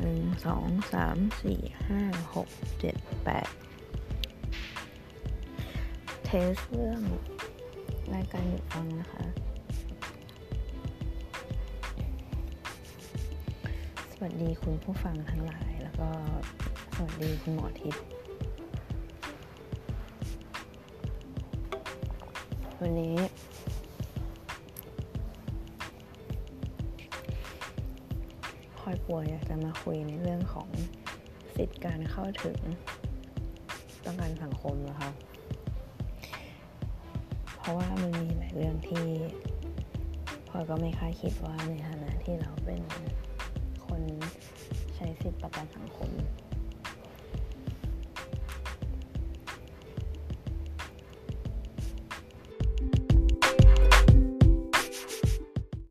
หนึ่งสองสามสี่ห้าหกเจ็ดแปดเทสเรื่องรายการหยุดฟังนะคะ สวัสดีคุณผู้ฟังทั้งหลาย แล้วก็สวัสดีคุณหมอทิพย์วันนี้ อยป่วอยากจะมาคุยในเรื่องของสิทธิการเข้าถึงต้องการสังคมนะคะเพราะว่ามันมีหลายเรื่องที่พอยก็ไม่คาดคิดว่าในฐานะที่เราเป็นคนใช้สิทธิประกันสังคม